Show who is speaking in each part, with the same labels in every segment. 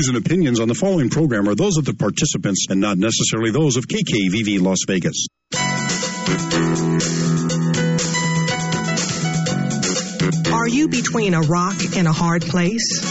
Speaker 1: views and opinions on the following program are those of the participants and not necessarily those of KKVV Las Vegas.
Speaker 2: Are you between a rock and a hard place?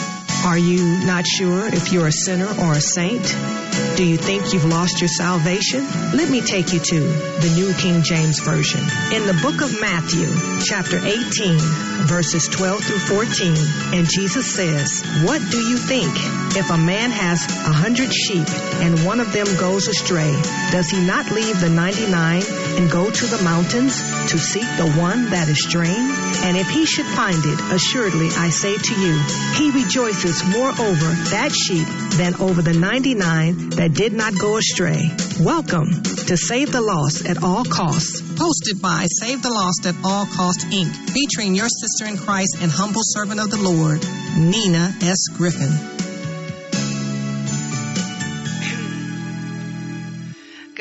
Speaker 2: Are you not sure if you're a sinner or a saint? Do you think you've lost your salvation? Let me take you to the New King James Version. In the book of Matthew, chapter 18, verses 12 through 14, and Jesus says, What do you think? If a man has a hundred sheep and one of them goes astray, does he not leave the 99 and go to the mountains to seek the one that is straying? And if he should find it, assuredly I say to you, he rejoices more over that sheep than over the 99 that did not go astray. Welcome to Save the Lost at All Costs.
Speaker 3: Hosted by Save the Lost at All Cost Inc., featuring your sister in Christ and humble servant of the Lord, Nina S. Griffin.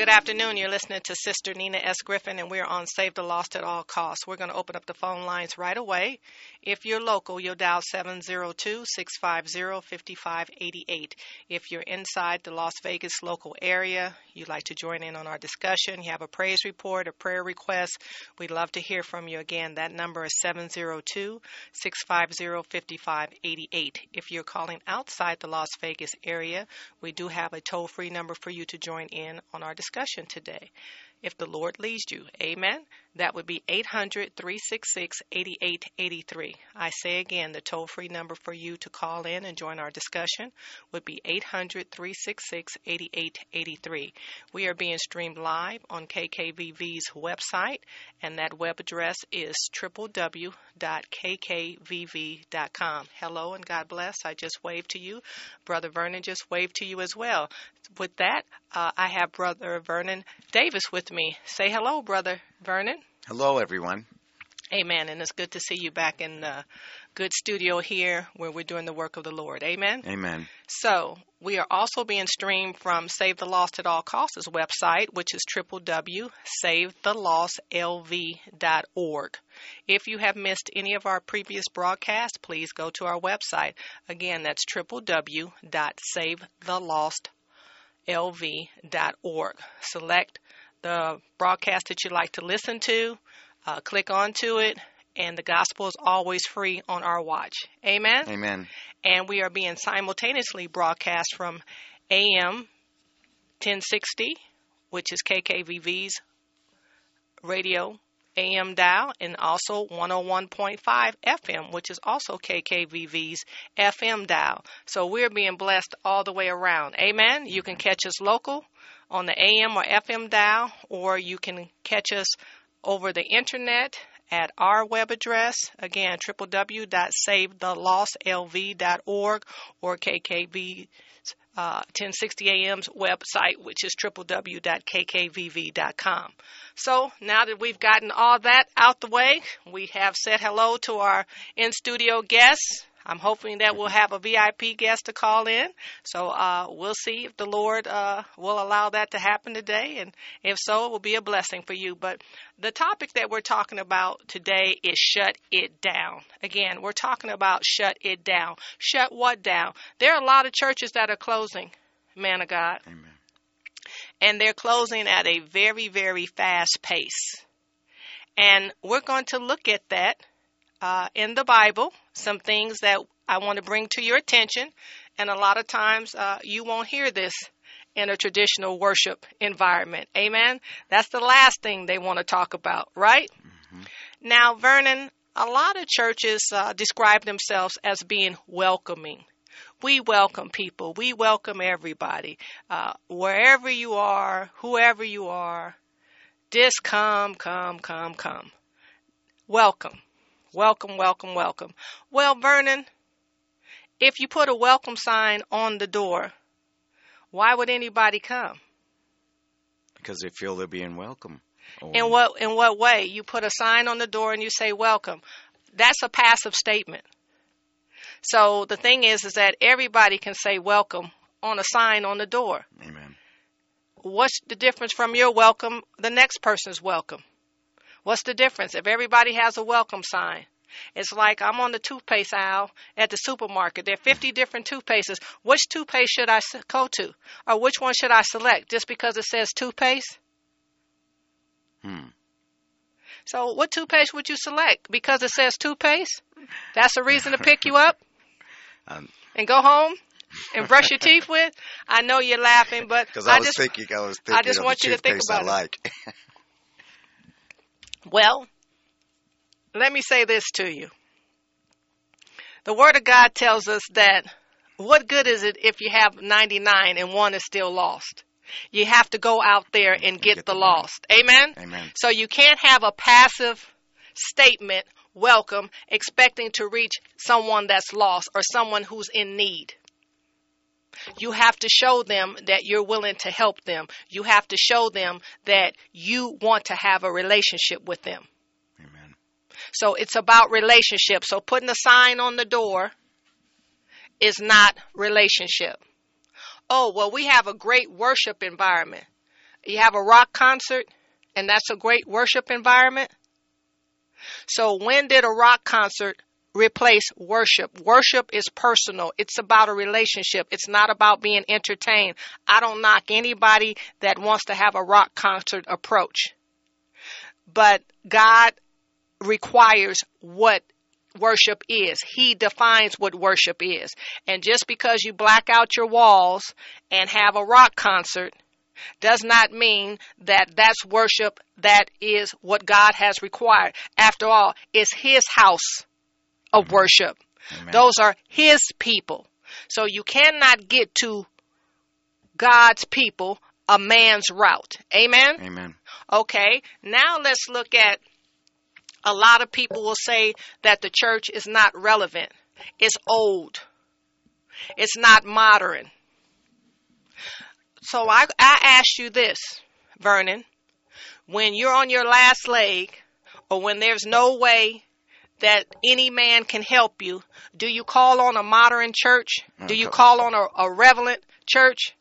Speaker 4: Good afternoon. You're listening to Sister Nina S. Griffin, and we're on Save the Lost at All Costs. We're going to open up the phone lines right away. If you're local, you'll dial 702 650 5588. If you're inside the Las Vegas local area, you'd like to join in on our discussion, you have a praise report, a prayer request, we'd love to hear from you again. That number is 702 650 5588. If you're calling outside the Las Vegas area, we do have a toll free number for you to join in on our discussion today. If the Lord leads you, amen. That would be 800 366 8883. I say again, the toll free number for you to call in and join our discussion would be 800 366 8883. We are being streamed live on KKVV's website, and that web address is www.kkvv.com. Hello and God bless. I just waved to you. Brother Vernon just waved to you as well. With that, uh, I have Brother Vernon Davis with me. Say hello, Brother Vernon.
Speaker 5: Hello, everyone.
Speaker 4: Amen. And it's good to see you back in the good studio here where we're doing the work of the Lord. Amen.
Speaker 5: Amen.
Speaker 4: So we are also being streamed from Save the Lost at All Costs website, which is www.savethelostlv.org. If you have missed any of our previous broadcasts, please go to our website. Again, that's www.savethelostlv.org. Select the broadcast that you'd like to listen to, uh, click onto it, and the gospel is always free on our watch. Amen?
Speaker 5: Amen.
Speaker 4: And we are being simultaneously broadcast from AM 1060, which is KKVV's radio AM dial, and also 101.5 FM, which is also KKVV's FM dial. So we're being blessed all the way around. Amen. You can catch us local on the AM or FM dial, or you can catch us over the internet at our web address again www.savethelostlv.org or KKV uh, 1060 AM's website, which is www.kkvv.com. So now that we've gotten all that out the way, we have said hello to our in studio guests. I'm hoping that we'll have a VIP guest to call in. So uh, we'll see if the Lord uh, will allow that to happen today. And if so, it will be a blessing for you. But the topic that we're talking about today is shut it down. Again, we're talking about shut it down. Shut what down? There are a lot of churches that are closing, man of God.
Speaker 5: Amen.
Speaker 4: And they're closing at a very, very fast pace. And we're going to look at that uh, in the Bible, some things that I want to bring to your attention. And a lot of times uh, you won't hear this in a traditional worship environment. Amen. That's the last thing they want to talk about, right? Mm-hmm. Now, Vernon, a lot of churches uh, describe themselves as being welcoming. We welcome people. We welcome everybody. Uh, wherever you are, whoever you are, just come, come, come, come. Welcome. Welcome, welcome, welcome. Well, Vernon, if you put a welcome sign on the door, why would anybody come?
Speaker 5: Because they feel they're being welcome.
Speaker 4: Or... In what in what way? You put a sign on the door and you say welcome. That's a passive statement. So the thing is is that everybody can say welcome on a sign on the door.
Speaker 5: Amen.
Speaker 4: What's the difference from your welcome, the next person's welcome? What's the difference? If everybody has a welcome sign, It's like I'm on the toothpaste aisle at the supermarket. There are 50 different toothpastes. Which toothpaste should I go to? Or which one should I select just because it says toothpaste?
Speaker 5: Hmm.
Speaker 4: So, what toothpaste would you select? Because it says toothpaste? That's a reason to pick you up
Speaker 5: Um,
Speaker 4: and go home and brush your teeth with? I know you're laughing, but
Speaker 5: Because I, was
Speaker 4: just
Speaker 5: thinking, I was thinking
Speaker 4: just
Speaker 5: of
Speaker 4: want you to think about it.
Speaker 5: I like.
Speaker 4: Well, let me say this to you. The Word of God tells us that what good is it if you have 99 and one is still lost? You have to go out there and get,
Speaker 5: Get
Speaker 4: the
Speaker 5: the
Speaker 4: lost. Amen?
Speaker 5: Amen.
Speaker 4: So you can't have a passive statement, welcome, expecting to reach someone that's lost or someone who's in need. You have to show them that you're willing to help them. You have to show them that you want to have a relationship with them.
Speaker 5: Amen.
Speaker 4: So it's about relationship. So putting a sign on the door is not relationship. Oh, well, we have a great worship environment. You have a rock concert, and that's a great worship environment. So when did a rock concert replace worship? Worship is personal. It's about a relationship. It's not about being entertained. I don't knock anybody that wants to have a rock concert approach. But God requires what worship is. He defines what worship is. And just because you black out your walls and have a rock concert does not mean that that's worship that is what God has required. After all, it's his house of worship.
Speaker 5: Amen.
Speaker 4: Those are his people. So you cannot get to God's people a man's route. Amen.
Speaker 5: Amen.
Speaker 4: Okay, now let's look at a lot of people will say that the church is not relevant. It's old. It's not modern. So I, I ask you this, Vernon. When you're on your last leg, or when there's no way that any man can help you, do you call on a modern church? Do you call on a, a relevant church?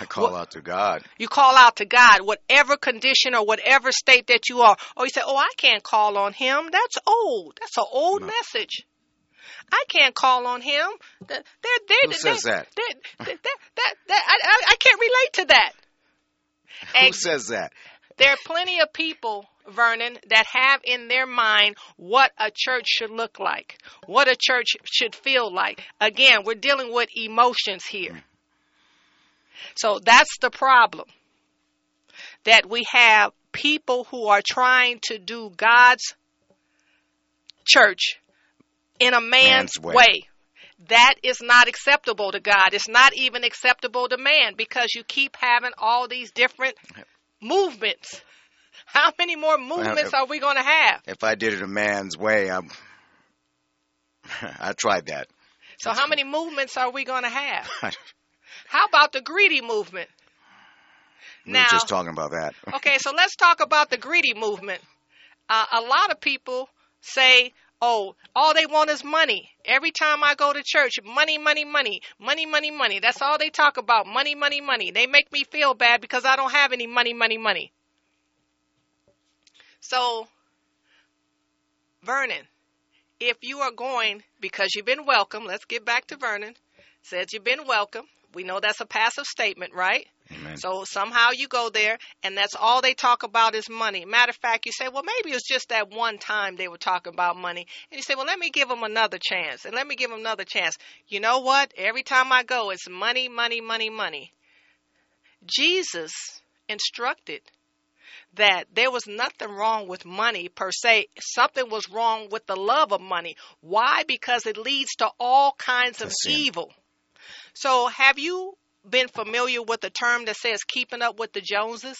Speaker 5: I call out to God.
Speaker 4: You call out to God, whatever condition or whatever state that you are. Or you say, Oh, I can't call on him. That's old. That's an old
Speaker 5: No.
Speaker 4: message. I can't call on him. They're, they're,
Speaker 5: Who says that?
Speaker 4: They're, they're, that, that, that, I, I, can't relate to that.
Speaker 5: Who says that?
Speaker 4: There are plenty of people, Vernon, that have in their mind what a church should look like, what a church should feel like. Again, we're dealing with emotions here. So that's the problem. That we have people who are trying to do God's church in a man's,
Speaker 5: Man's way.
Speaker 4: way. That is not acceptable to God. It's not even acceptable to man because you keep having all these different movements. How many more movements
Speaker 5: if-
Speaker 4: are we going to have?
Speaker 5: If I did it a man's way, I'm. I tried that.
Speaker 4: So, how many movements are we going to have? How about the greedy movement?
Speaker 5: we
Speaker 4: Now-
Speaker 5: were just talking about that.
Speaker 4: Okay, so let's talk about the greedy movement. Uh, a lot of people say, oh, all they want is money. Every time I go to church, money, money, money, money, money, money. That's all they talk about money, money, money. They make me feel bad because I don't have any money, money, money. So, Vernon, if you are going, because you've been welcome, let's get back to Vernon, says you've been welcome. We know that's a passive statement, right?
Speaker 5: Amen.
Speaker 4: So somehow you go there, and that's all they talk about is money. Matter of fact, you say, well, maybe it's just that one time they were talking about money. And you say, well, let me give them another chance, and let me give them another chance. You know what? Every time I go, it's money, money, money, money. Jesus instructed that there was nothing wrong with money per se. Something was wrong with the love of money. Why? Because it leads to all kinds of evil. So, have you been familiar with the term that says keeping up with the Joneses?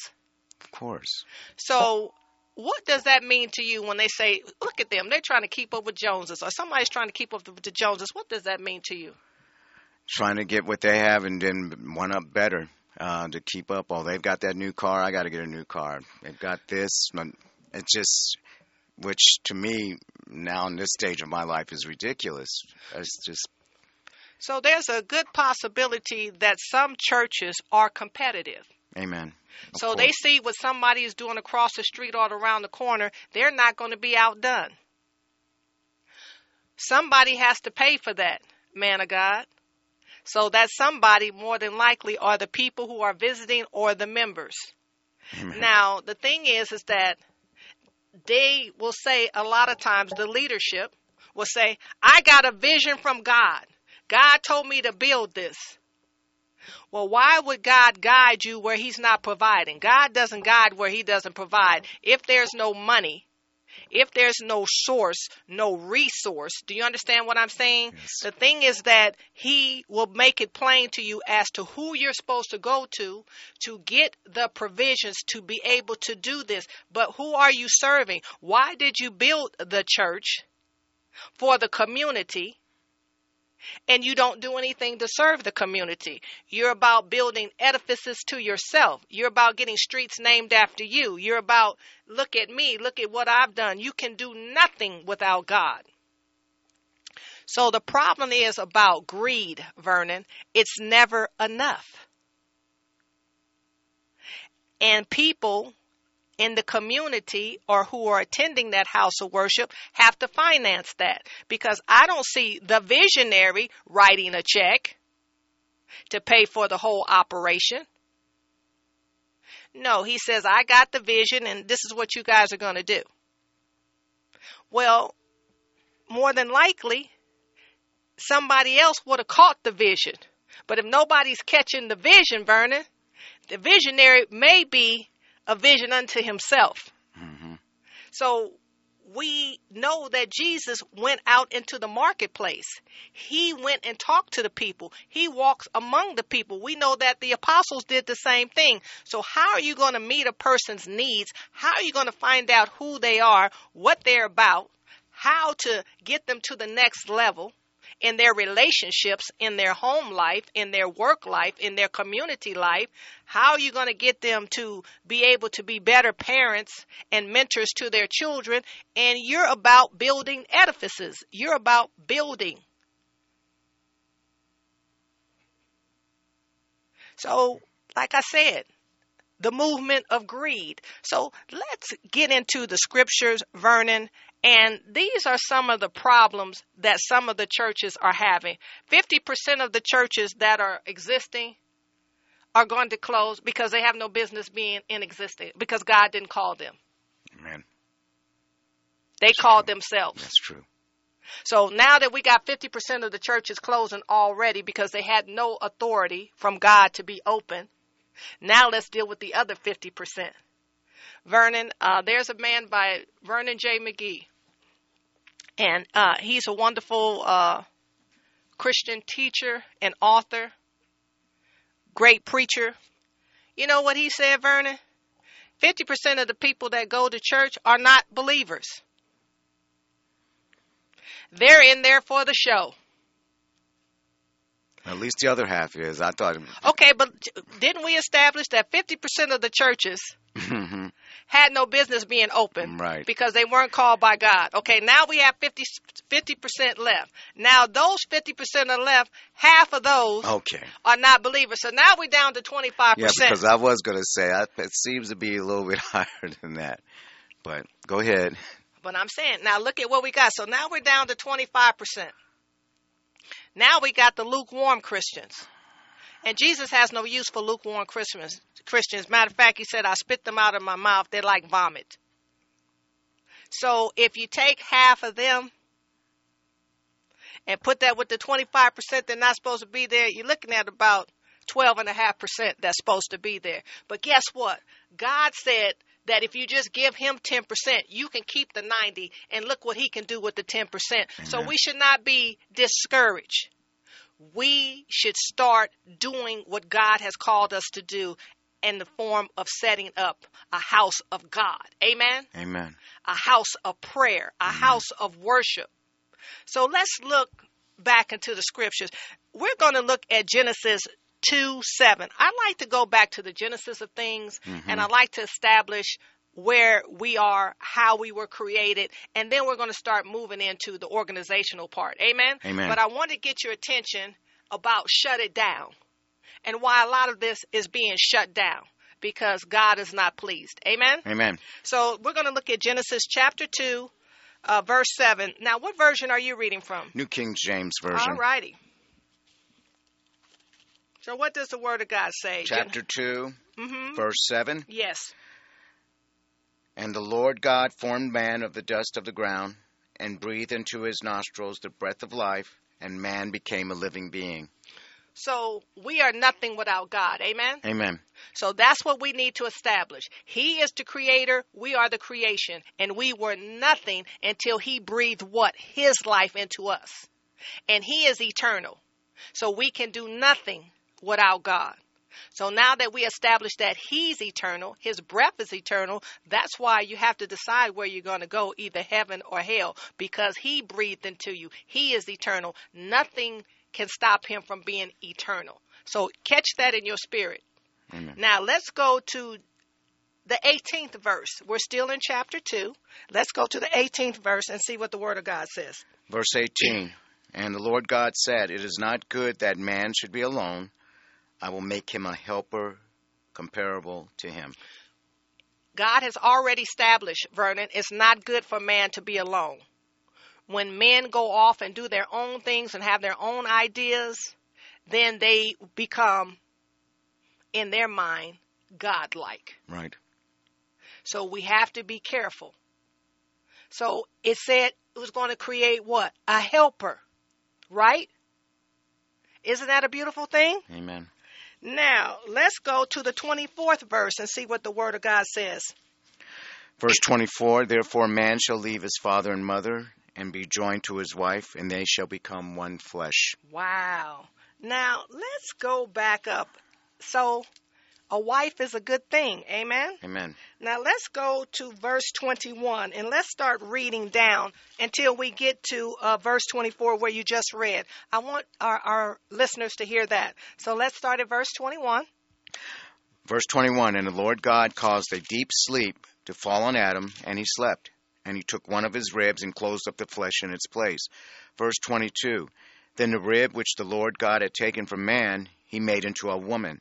Speaker 5: Of course.
Speaker 4: So, what does that mean to you when they say, look at them, they're trying to keep up with Joneses, or somebody's trying to keep up with the Joneses? What does that mean to you?
Speaker 5: Trying to get what they have and then one up better uh, to keep up. Oh, they've got that new car. I got to get a new car. They've got this. It's just, which to me now in this stage of my life is ridiculous. It's just
Speaker 4: So, there's a good possibility that some churches are competitive.
Speaker 5: amen. Of
Speaker 4: So they see what somebody is doing across the street or around the corner, they're not going to be outdone. Somebody has to pay for that, man of God. So that somebody more than likely are the people who are visiting or the members.
Speaker 5: Amen.
Speaker 4: Now, the thing is is that they will say a lot of times the leadership will say, "I got a vision from God. God told me to build this." Well, why would God guide you where he's not providing? God doesn't guide where he doesn't provide. If there's no money, if there's no source, no resource, do you understand what I'm saying?
Speaker 5: Yes.
Speaker 4: The thing is that he will make it plain to you as to who you're supposed to go to to get the provisions to be able to do this. But who are you serving? Why did you build the church? For the community and you don't do anything to serve the community. You're about building edifices to yourself. You're about getting streets named after you. You're about, look at me, look at what I've done. You can do nothing without God. So the problem is about greed, Vernon. It's never enough. And people in the community or who are attending that house of worship have to finance that because I don't see the visionary writing a check to pay for the whole operation. No, he says, I got the vision and this is what you guys are going to do. Well, more than likely, somebody else would have caught the vision. But if nobody's catching the vision, Vernon, the visionary may be a vision unto himself.
Speaker 5: Mm-hmm.
Speaker 4: So we know that Jesus went out into the marketplace. He went and talked to the people. He walks among the people. We know that the apostles did the same thing. So how are you going to meet a person's needs? How are you going to find out who they are, what they're about, how to get them to the next level? In their relationships, in their home life, in their work life, in their community life? How are you going to get them to be able to be better parents and mentors to their children? And you're about building edifices. You're about building. So, like I said, the movement of greed. So let's get into the scriptures, Vernon, and these are some of the problems that some of the churches are having. 50% of the churches that are existing are going to close because they have no business being in existence because God didn't call them.
Speaker 5: Amen.
Speaker 4: They called themselves.
Speaker 5: That's true.
Speaker 4: So now that we got 50% of the churches closing already because they had no authority from God to be open, now let's deal with the other 50%. Vernon, uh, there's a man by Vernon J. McGee, and uh, he's a wonderful uh, Christian teacher and author, great preacher. You know what he said, Vernon? 50% of the people that go to church are not believers. They're in there for the show.
Speaker 5: At least the other half is. I thought.
Speaker 4: Okay, but didn't we establish that 50% of the churches
Speaker 5: Mhm.
Speaker 4: had no business being open
Speaker 5: Right.
Speaker 4: because they weren't called by God. Okay, now we have 50 percent left. Now those 50% are left. Half of those
Speaker 5: okay.
Speaker 4: are not believers. So now we're down to 25%.
Speaker 5: Yeah, because I was going to say I, it seems to be a little bit higher than that. But go ahead.
Speaker 4: But I'm saying, now look at what we got. So now we're down to 25%. Now we got the lukewarm Christians. And Jesus has no use for lukewarm Christians. Matter of fact, he said, I spit them out of my mouth. They're like vomit. So if you take half of them and put that with the 25% they're not supposed to be there, you're looking at about 12.5% that's supposed to be there. But guess what? God said that if you just give him 10%, you can keep the 90 and look what he can do with the 10%. So we should not be discouraged. We should start doing what God has called us to do in the form of setting up a house of God. Amen
Speaker 5: Amen.
Speaker 4: a house of prayer, a house of worship. So let's look back into the scriptures. We're going to look at Genesis 2 7. I like to go back to the Genesis of things and I like to establish where we are, how we were created, and then we're going to start moving into the organizational part. Amen?
Speaker 5: Amen.
Speaker 4: But I want to get your attention about shut it down and why a lot of this is being shut down because God is not pleased. Amen?
Speaker 5: Amen.
Speaker 4: So we're going to look at Genesis chapter 2, uh, verse 7. Now, what version are you reading from?
Speaker 5: New King James Version.
Speaker 4: All righty. So, what does the Word of God say?
Speaker 5: Chapter 2,
Speaker 4: Mm-hmm.
Speaker 5: verse 7.
Speaker 4: Yes.
Speaker 5: And the Lord God formed man of the dust of the ground, and breathed into his nostrils the breath of life, and man became a living being.
Speaker 4: So, we are nothing without God. Amen?
Speaker 5: Amen.
Speaker 4: So, that's what we need to establish. He is the creator, we are the creation, and we were nothing until He breathed what? His life into us. And He is eternal. So, we can do nothing without God. So now that we establish that He's eternal, His breath is eternal, that's why you have to decide where you're going to go, either heaven or hell, because He breathed into you. He is eternal. Nothing can stop Him from being eternal. So catch that in your spirit.
Speaker 5: Amen.
Speaker 4: Now let's go to the 18th verse. We're still in chapter 2. Let's go to the 18th verse and see what the Word of God says.
Speaker 5: Verse 18 And the Lord God said, It is not good that man should be alone. I will make him a helper comparable to him.
Speaker 4: God has already established, Vernon, it's not good for man to be alone. When men go off and do their own things and have their own ideas, then they become, in their mind, godlike.
Speaker 5: Right.
Speaker 4: So we have to be careful. So it said it was going to create what? A helper, right? Isn't that a beautiful thing?
Speaker 5: Amen.
Speaker 4: Now, let's go to the 24th verse and see what the Word of God says.
Speaker 5: Verse 24 Therefore, man shall leave his father and mother and be joined to his wife, and they shall become one flesh.
Speaker 4: Wow. Now, let's go back up. So, a wife is a good thing. Amen?
Speaker 5: Amen.
Speaker 4: Now, let's go to verse 21 and let's start reading down until we get to uh, verse 24 where you just read. I want our, our listeners to hear that. So, let's start at verse 21.
Speaker 5: Verse 21 And the Lord God caused a deep sleep to fall on Adam, and he slept. And he took one of his ribs and closed up the flesh in its place. Verse 22 Then the rib which the Lord God had taken from man, he made into a woman,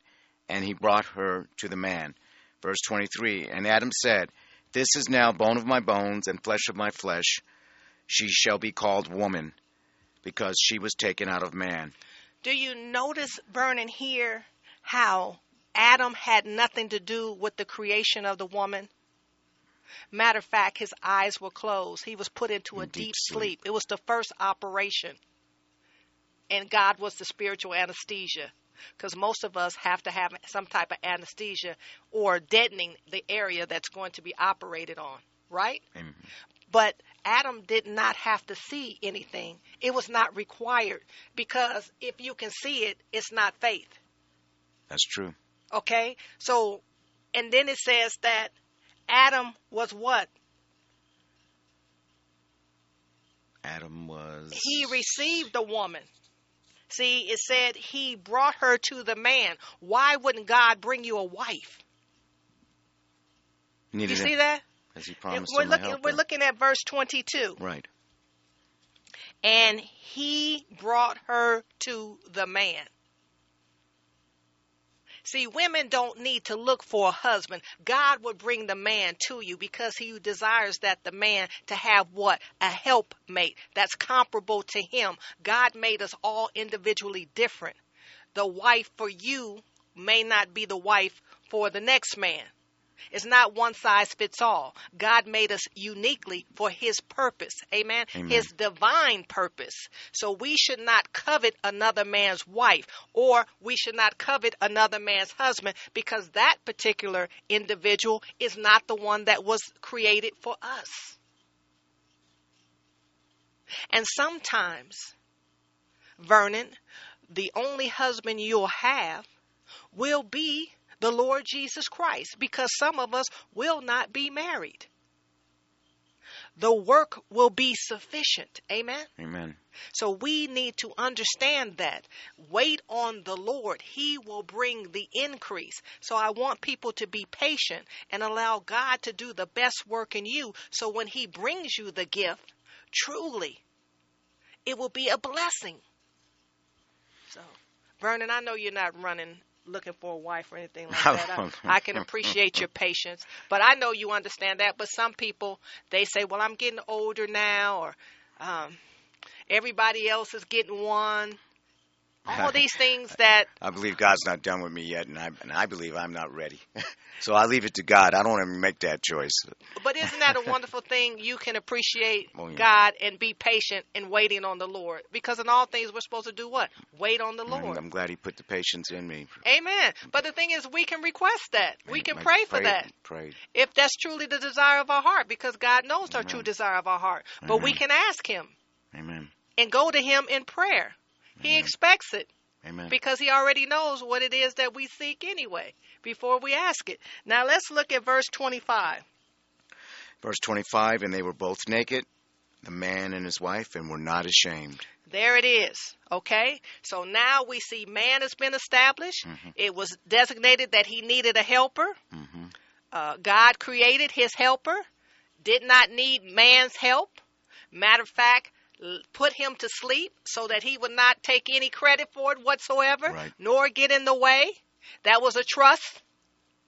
Speaker 5: and he brought her to the man. Verse 23 And Adam said, This is now bone of my bones and flesh of my flesh. She shall be called woman, because she was taken out of man.
Speaker 4: Do you notice, Vernon, here how Adam had nothing to do with the creation of the woman? Matter of fact, his eyes were closed. He was put into a
Speaker 5: In
Speaker 4: deep,
Speaker 5: deep
Speaker 4: sleep.
Speaker 5: sleep.
Speaker 4: It was the first operation. And God was the spiritual anesthesia. Because most of us have to have some type of anesthesia or deadening the area that's going to be operated on, right? But Adam did not have to see anything. It was not required because if you can see it, it's not faith.
Speaker 5: That's true.
Speaker 4: Okay? So, and then it says that Adam was what?
Speaker 5: Adam was.
Speaker 4: He received the woman. See, it said he brought her to the man. Why wouldn't God bring you a wife?
Speaker 5: needed
Speaker 4: You
Speaker 5: it,
Speaker 4: see that?
Speaker 5: as he promised
Speaker 4: We're looking, we're looking at verse 22.
Speaker 5: Right.
Speaker 4: And he brought her to the man. See, women don't need to look for a husband. God will bring the man to you because he desires that the man to have what? A helpmate that's comparable to him. God made us all individually different. The wife for you may not be the wife for the next man. It's not one size fits all. God made us uniquely for His purpose. Amen?
Speaker 5: Amen.
Speaker 4: His divine purpose. So we should not covet another man's wife or we should not covet another man's husband because that particular individual is not the one that was created for us. And sometimes, Vernon, the only husband you'll have will be the Lord Jesus Christ because some of us will not be married. The work will be sufficient. Amen.
Speaker 5: Amen.
Speaker 4: So we need to understand that. Wait on the Lord. He will bring the increase. So I want people to be patient and allow God to do the best work in you. So when He brings you the gift, truly, it will be a blessing. So, Vernon, I know you're not running looking for a wife or anything like that. I, I can appreciate your patience, but I know you understand that. But some people they say, "Well, I'm getting older now," or um, "Everybody else is getting one." All these things that
Speaker 5: I believe God's not done with me yet, and I and I believe I'm not ready. so I leave it to God. I don't even make that choice.
Speaker 4: But isn't that a wonderful thing? You can appreciate
Speaker 5: Oh, yeah.
Speaker 4: God and be patient in waiting on the Lord. Because in all things, we're supposed to do what? Wait on the Lord.
Speaker 5: I'm glad He put the patience in me.
Speaker 4: Amen. But the thing is, we can request that. We can pray for that.
Speaker 5: Prayed.
Speaker 4: If that's truly the desire of our heart, because God knows our true desire of our heart. But we can ask Him
Speaker 5: Amen.
Speaker 4: and go to Him in prayer. He expects it
Speaker 5: Amen.
Speaker 4: because He already knows what it is that we seek anyway before we ask it. Now let's look at verse 25.
Speaker 5: Verse 25, and they were both naked, the man and his wife, and were not ashamed.
Speaker 4: There it is. Okay? So now we see man has been established.
Speaker 5: Mhm.
Speaker 4: It was designated that he needed a helper.
Speaker 5: hmm
Speaker 4: Uh, God created his helper, did not need man's help. Matter of fact, put him to sleep so that he would not take any credit for it whatsoever,
Speaker 5: Right.
Speaker 4: nor get in the way. That was a trust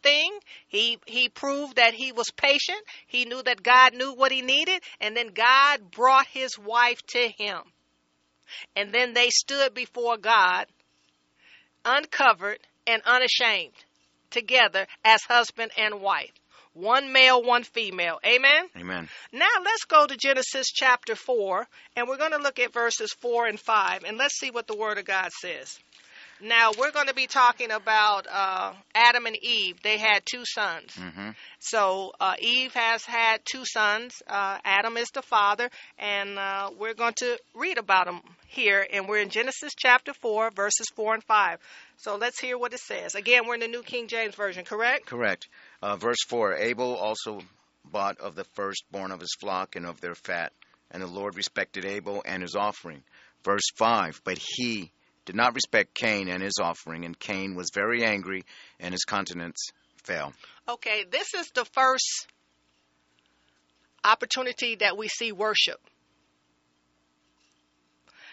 Speaker 4: thing. He he proved that he was patient. He knew that God knew what he needed, and then God brought his wife to him. And then they stood before God, uncovered and unashamed, together as husband and wife. One male, one female. Amen?
Speaker 5: Amen.
Speaker 4: Now let's go to Genesis chapter 4, and we're going to look at verses 4 and 5, and let's see what the Word of God says. Now, we're going to be talking about uh, Adam and Eve. They had two sons.
Speaker 5: hmm
Speaker 4: So uh, Eve has had two sons. Uh, Adam is the father, and uh, we're going to read about them here. And we're in Genesis chapter 4, verses 4 and 5. So let's hear what it says. Again, we're in the New King James Version, correct?
Speaker 5: Correct. Uh, verse 4 Abel also bought of the firstborn of his flock and of their fat, and the Lord respected Abel and his offering. Verse 5 But he did not respect Cain and his offering, and Cain was very angry, and his countenance fell.
Speaker 4: Okay, this is the first opportunity that we see worship.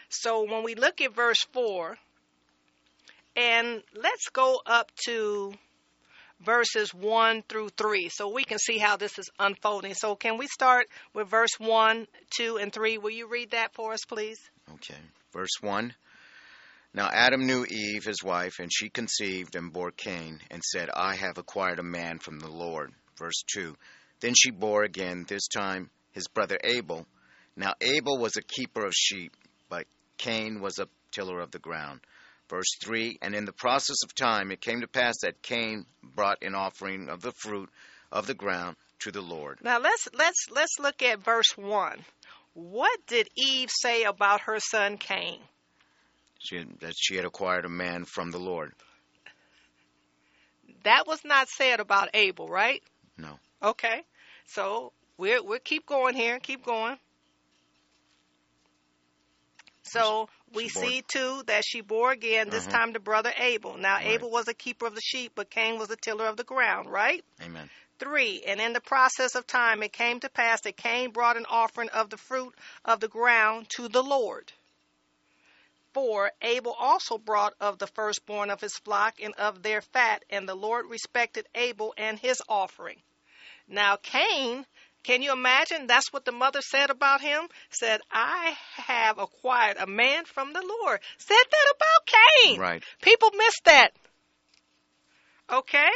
Speaker 4: So when we look at verse 4, and let's go up to verses 1 through 3 so we can see how this is unfolding. So, can we start with verse 1, 2, and 3? Will you read that for us, please?
Speaker 5: Okay. Verse 1 Now Adam knew Eve, his wife, and she conceived and bore Cain, and said, I have acquired a man from the Lord. Verse 2 Then she bore again, this time his brother Abel. Now Abel was a keeper of sheep, but Cain was a tiller of the ground. Verse 3 And in the process of time it came to pass that Cain brought an offering of the fruit of the ground to the Lord.
Speaker 4: Now let's let's let's look at verse 1. What did Eve say about her son Cain?
Speaker 5: She that she had acquired a man from the Lord.
Speaker 4: That was not said about Abel, right?
Speaker 5: No.
Speaker 4: Okay. So we'll we'll keep going here, keep going. So we
Speaker 5: She
Speaker 4: see too that she bore again, this
Speaker 5: Mhm.
Speaker 4: time the brother Abel. Now
Speaker 5: Right.
Speaker 4: Abel was a keeper of the sheep, but Cain was a tiller of the ground, right?
Speaker 5: Amen.
Speaker 4: Three, and in the process of time it came to pass that Cain brought an offering of the fruit of the ground to the Lord. Four, Abel also brought of the firstborn of his flock and of their fat, and the Lord respected Abel and his offering. Now Cain, can you imagine? That's what the mother said about him. Said, "I have acquired a man from the Lord." Said that about Cain.
Speaker 5: Right.
Speaker 4: People miss that. Okay?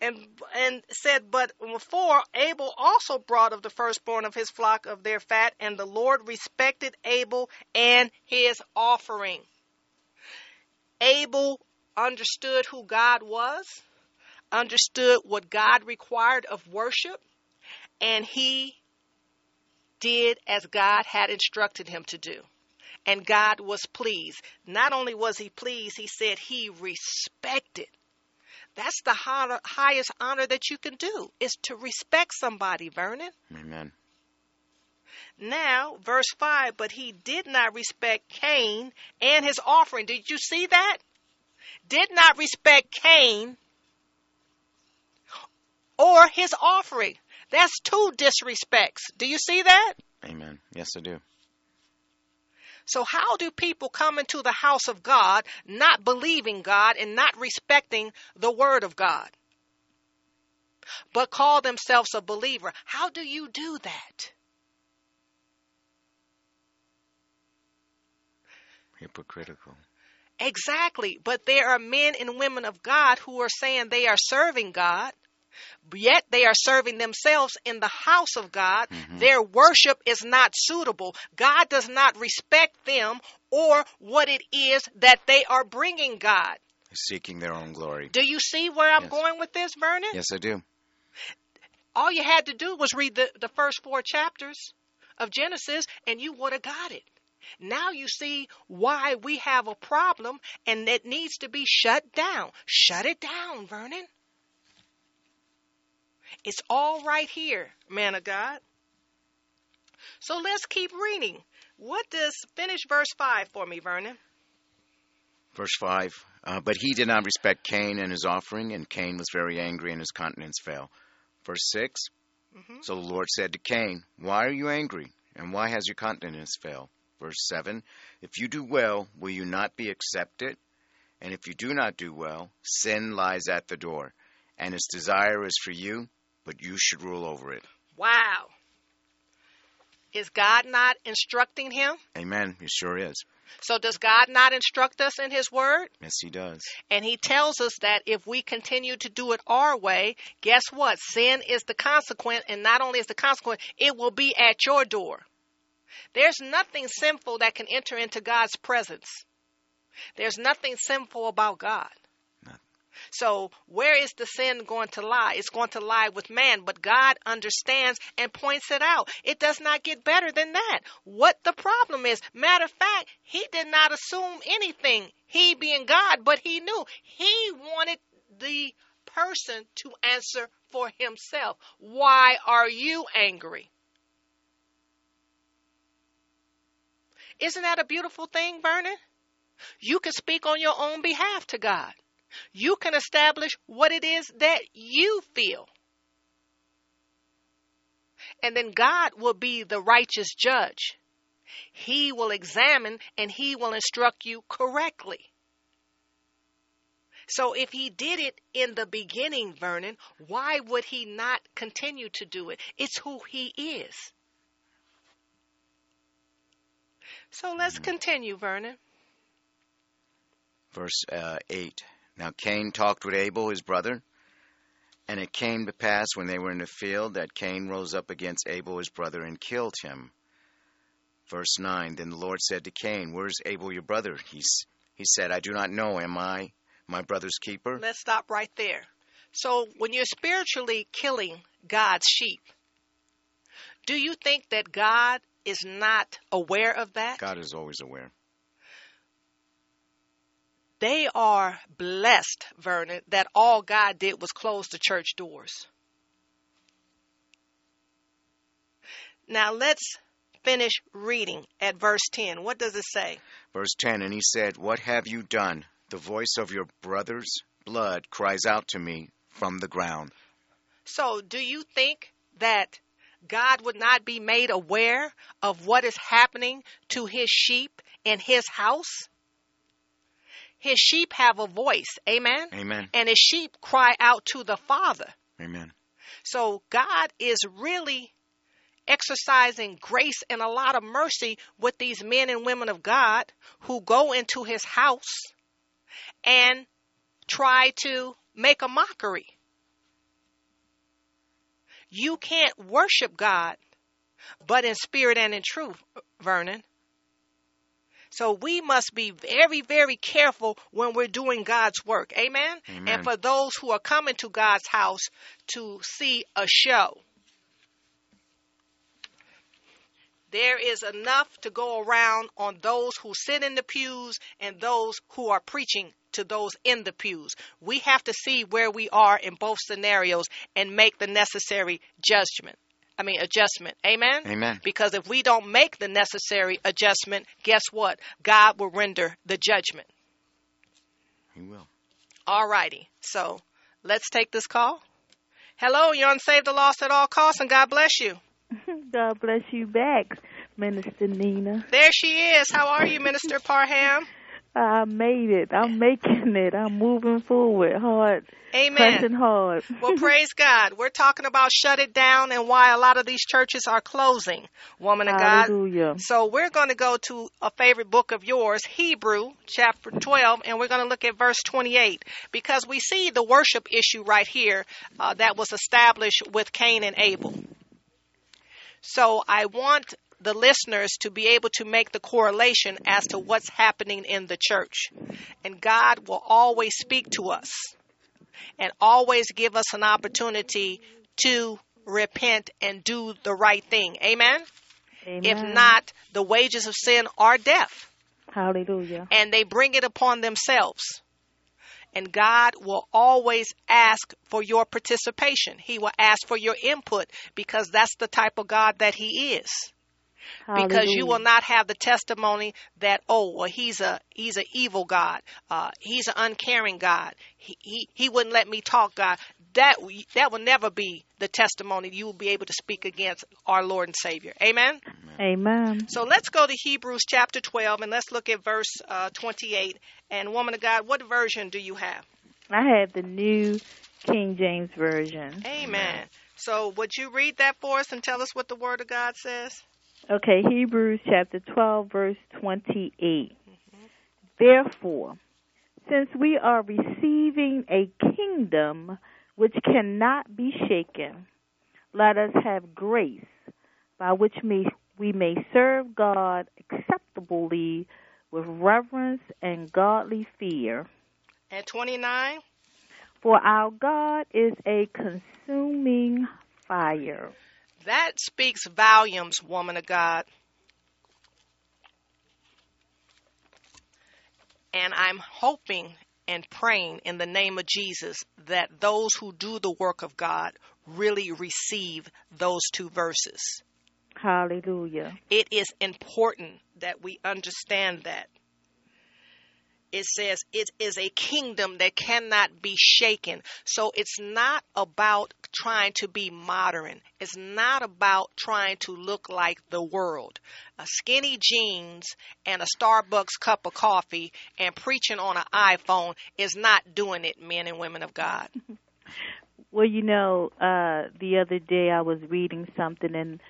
Speaker 4: And and said, but before Abel also brought of the firstborn of his flock of their fat, and the Lord respected Abel and his offering. Abel understood who God was, understood what God required of worship, and he did as God had instructed him to do. And God was pleased. Not only was he pleased, he said he respected. That's the hi- highest honor that you can do, is to respect somebody, Vernon.
Speaker 5: Amen.
Speaker 4: Now, verse 5, but he did not respect Cain and his offering. Did you see that? Did not respect Cain or his offering. That's two disrespects. Do you see that?
Speaker 5: Amen. Yes, I do.
Speaker 4: So, how do people come into the house of God not believing God and not respecting the Word of God, but call themselves a believer? How do you do that?
Speaker 5: Hypocritical.
Speaker 4: Exactly. But there are men and women of God who are saying they are serving God, yet they are serving themselves in the house of God.
Speaker 5: Mm-hmm.
Speaker 4: Their worship is not suitable. God does not respect them or what it is that they are bringing God.
Speaker 5: Seeking their own glory.
Speaker 4: Do you see where I'm
Speaker 5: Yes.
Speaker 4: going with this, Vernon?
Speaker 5: Yes, I do.
Speaker 4: All you had to do was read the, the first four chapters of Genesis and you would have got it. Now you see why we have a problem and it needs to be shut down. Shut it down, Vernon. It's all right here, man of God. So let's keep reading. What does finish verse 5 for me, Vernon?
Speaker 5: Verse 5 uh, But he did not respect Cain and his offering, and Cain was very angry, and his countenance fell. Verse 6 So the Lord said to Cain, Why are you angry? And why has your countenance fell? Verse 7 If you do well, will you not be accepted? And if you do not do well, sin lies at the door, and its desire is for you, but you should rule over it.
Speaker 4: Wow. Is God not instructing him?
Speaker 5: Amen. He sure is.
Speaker 4: So does God not instruct us in his word?
Speaker 5: Yes, he does.
Speaker 4: And he tells us that if we continue to do it our way, guess what? Sin is the consequence, and not only is the consequence, it will be at your door. There's nothing sinful that can enter into God's presence. There's nothing sinful about God. So, where is the sin going to lie? It's going to lie with man, but God understands and points it out. It does not get better than that. What the problem is, matter of fact, he did not assume anything, he being God, but he knew he wanted the person to answer for himself. Why are you angry? Isn't that a beautiful thing, Vernon? You can speak on your own behalf to God. You can establish what it is that you feel. And then God will be the righteous judge. He will examine and he will instruct you correctly. So if he did it in the beginning, Vernon, why would he not continue to do it? It's who he is. So let's continue, Vernon.
Speaker 5: Verse uh, 8 Now Cain talked with Abel, his brother. And it came to pass when they were in the field that Cain rose up against Abel, his brother, and killed him. Verse 9 Then the Lord said to Cain, Where's Abel, your brother? He, he said, I do not know. Am I my brother's keeper?
Speaker 4: Let's stop right there. So, when you're spiritually killing God's sheep, do you think that God is not aware of that?
Speaker 5: God is always aware.
Speaker 4: They are blessed, Vernon, that all God did was close the church doors. Now, let's finish reading at verse 10. What does it say?
Speaker 5: Verse 10 And he said, What have you done? The voice of your brother's blood cries out to me from the ground.
Speaker 4: So, do you think that God would not be made aware of what is happening to his sheep in his house? His sheep have a voice, amen?
Speaker 5: Amen.
Speaker 4: And his sheep cry out to the Father.
Speaker 5: Amen.
Speaker 4: So, God is really exercising grace and a lot of mercy with these men and women of God who go into his house and try to make a mockery. You can't worship God but in spirit and in truth, Vernon. So we must be very, very careful when we're doing God's work. Amen?
Speaker 5: Amen.
Speaker 4: And for those who are coming to God's house to see a show. There is enough to go around on those who sit in the pews and those who are preaching to those in the pews. We have to see where we are in both scenarios and make the necessary judgment. I mean, adjustment. Amen?
Speaker 5: Amen.
Speaker 4: Because if we don't make the necessary adjustment, guess what? God will render the judgment.
Speaker 5: He will.
Speaker 4: All righty. So let's take this call. Hello, you're on Save the Lost at All Costs, and God bless you.
Speaker 6: God bless you back. Minister Nina.
Speaker 4: There she is. How are you, Minister Parham?
Speaker 6: I made it. I'm making it. I'm moving forward hard.
Speaker 4: Amen.
Speaker 6: Pressing hard.
Speaker 4: Well, praise God. We're talking about shut it down and why a lot of these churches are closing, woman of God. So we're going to go to a favorite book of yours, Hebrew, chapter 12, and we're going to look at verse 28 because we see the worship issue right here uh, that was established with Cain and Abel. So I want the listeners to be able to make the correlation as to what's happening in the church. And God will always speak to us and always give us an opportunity to repent and do the right thing. Amen?
Speaker 6: Amen.
Speaker 4: If not, the wages of sin are death,
Speaker 6: Hallelujah.
Speaker 4: and they bring it upon themselves. And God will always ask for your participation. He will ask for your input because that's the type of God that He is. Because you will not have the testimony that oh well he's a he's an evil God uh, he's an uncaring God he, he he wouldn't let me talk God that that will never be the testimony you will be able to speak against our Lord and Savior Amen.
Speaker 6: Amen.
Speaker 4: So let's go to Hebrews chapter 12 and let's look at verse uh, 28. And woman of God, what version do you have?
Speaker 6: I have the new King James Version.
Speaker 4: Amen. So would you read that for us and tell us what the Word of God says?
Speaker 6: Okay, Hebrews chapter 12, verse 28. Therefore, since we are receiving a kingdom which cannot be shaken, let us have grace by which may, we may serve God acceptably with reverence and godly fear.
Speaker 4: And 29.
Speaker 6: For our God is a consuming fire.
Speaker 4: That speaks volumes, woman of God. And I'm hoping and praying in the name of Jesus that those who do the work of God really receive those two verses.
Speaker 6: Hallelujah.
Speaker 4: It is important that we understand that. It says it is a kingdom that cannot be shaken. So it's not about trying to be modern. It's not about trying to look like the world. A skinny jeans and a Starbucks cup of coffee and preaching on an iPhone is not doing it, men and women of God.
Speaker 6: Well, you know, uh, the other day I was reading something and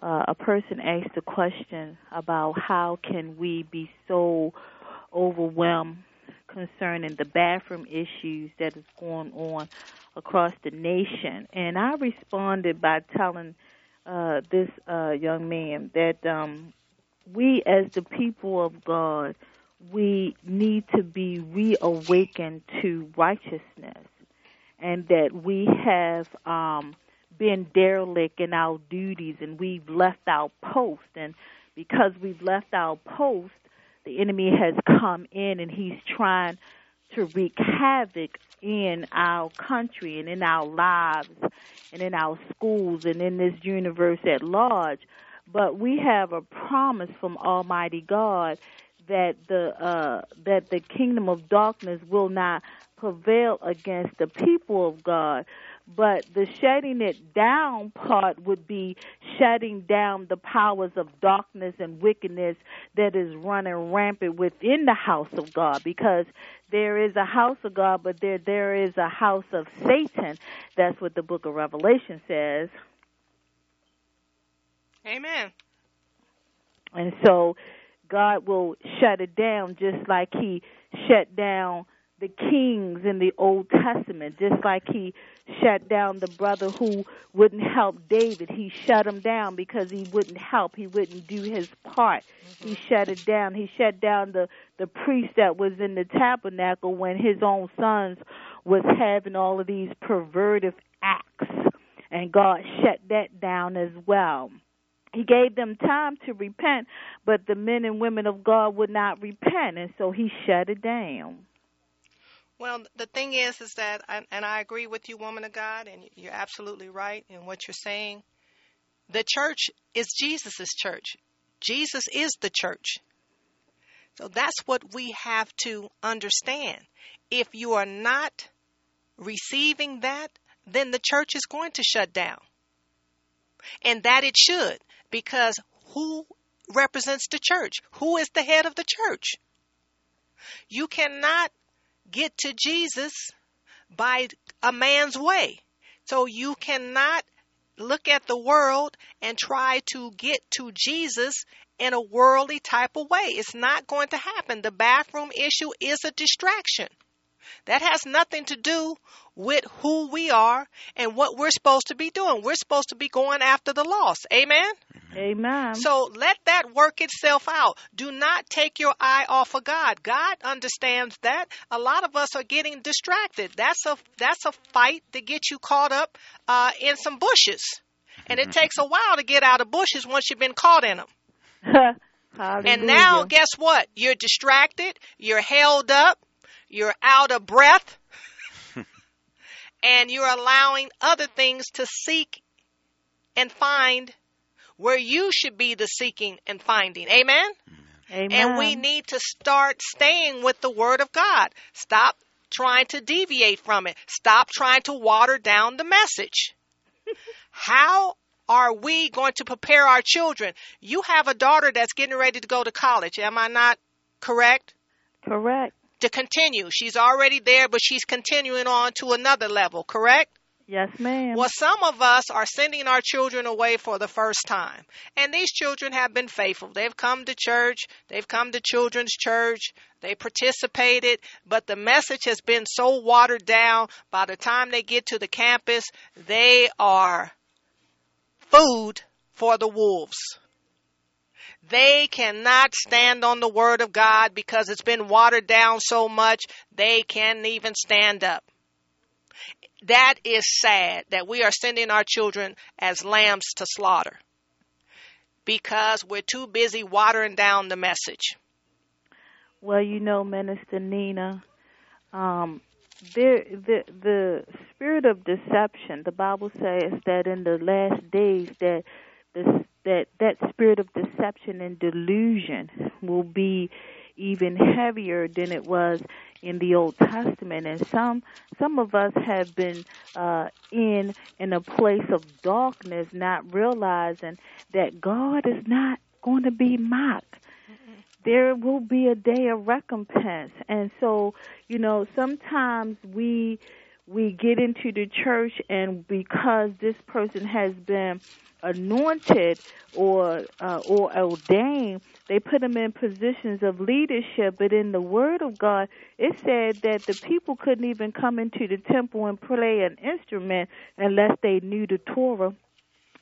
Speaker 6: uh, a person asked a question about how can we be so overwhelmed concerning the bathroom issues that is going on across the nation. And I responded by telling uh, this uh, young man that um, we, as the people of God, we need to be reawakened to righteousness and that we have um, been derelict in our duties and we've left our post. And because we've left our post, the enemy has come in and he's trying to wreak havoc in our country and in our lives and in our schools and in this universe at large. But we have a promise from Almighty God that the uh, that the kingdom of darkness will not prevail against the people of God. But the shutting it down part would be shutting down the powers of darkness and wickedness that is running rampant within the house of God because there is a house of God, but there there is a house of Satan. That's what the book of Revelation says.
Speaker 4: Amen.
Speaker 6: And so God will shut it down just like he shut down the kings in the Old Testament, just like he shut down the brother who wouldn't help David. He shut him down because he wouldn't help. He wouldn't do his part. He mm-hmm. shut it down. He shut down the the priest that was in the tabernacle when his own sons was having all of these perverted acts. And God shut that down as well. He gave them time to repent, but the men and women of God would not repent, and so he shut it down.
Speaker 4: Well, the thing is, is that, and I agree with you, woman of God, and you're absolutely right in what you're saying. The church is Jesus' church. Jesus is the church. So that's what we have to understand. If you are not receiving that, then the church is going to shut down. And that it should, because who represents the church. Who is the head of the church? You cannot get to Jesus by a man's way. So you cannot look at the world and try to get to Jesus in a worldly type of way. It's not going to happen. The bathroom issue is a distraction. That has nothing to do with who we are and what we're supposed to be doing. We're supposed to be going after the lost. Amen?
Speaker 6: Amen.
Speaker 4: So let that work itself out. Do not take your eye off of God. God understands that. A lot of us are getting distracted. That's a that's a fight to get you caught up uh, in some bushes, and it takes a while to get out of bushes once you've been caught in them. And now, guess what? You're distracted. You're held up. You're out of breath. and you're allowing other things to seek and find where you should be the seeking and finding. Amen?
Speaker 6: Amen.
Speaker 4: And we need to start staying with the Word of God. Stop trying to deviate from it. Stop trying to water down the message. How are we going to prepare our children? You have a daughter that's getting ready to go to college. Am I not correct?
Speaker 6: Correct.
Speaker 4: To continue. She's already there, but she's continuing on to another level, correct?
Speaker 6: Yes, ma'am.
Speaker 4: Well, some of us are sending our children away for the first time. And these children have been faithful. They've come to church, they've come to children's church, they participated, but the message has been so watered down by the time they get to the campus, they are food for the wolves. They cannot stand on the word of God because it's been watered down so much, they can't even stand up that is sad that we are sending our children as lambs to slaughter because we're too busy watering down the message.
Speaker 6: Well, you know, Minister Nina, um, there the the spirit of deception. The Bible says that in the last days that this that that spirit of deception and delusion will be even heavier than it was in the Old Testament, and some some of us have been uh, in in a place of darkness, not realizing that God is not going to be mocked. There will be a day of recompense, and so you know sometimes we we get into the church, and because this person has been anointed or uh, or ordained, they put them in positions of leadership. But in the Word of God, it said that the people couldn't even come into the temple and play an instrument unless they knew the Torah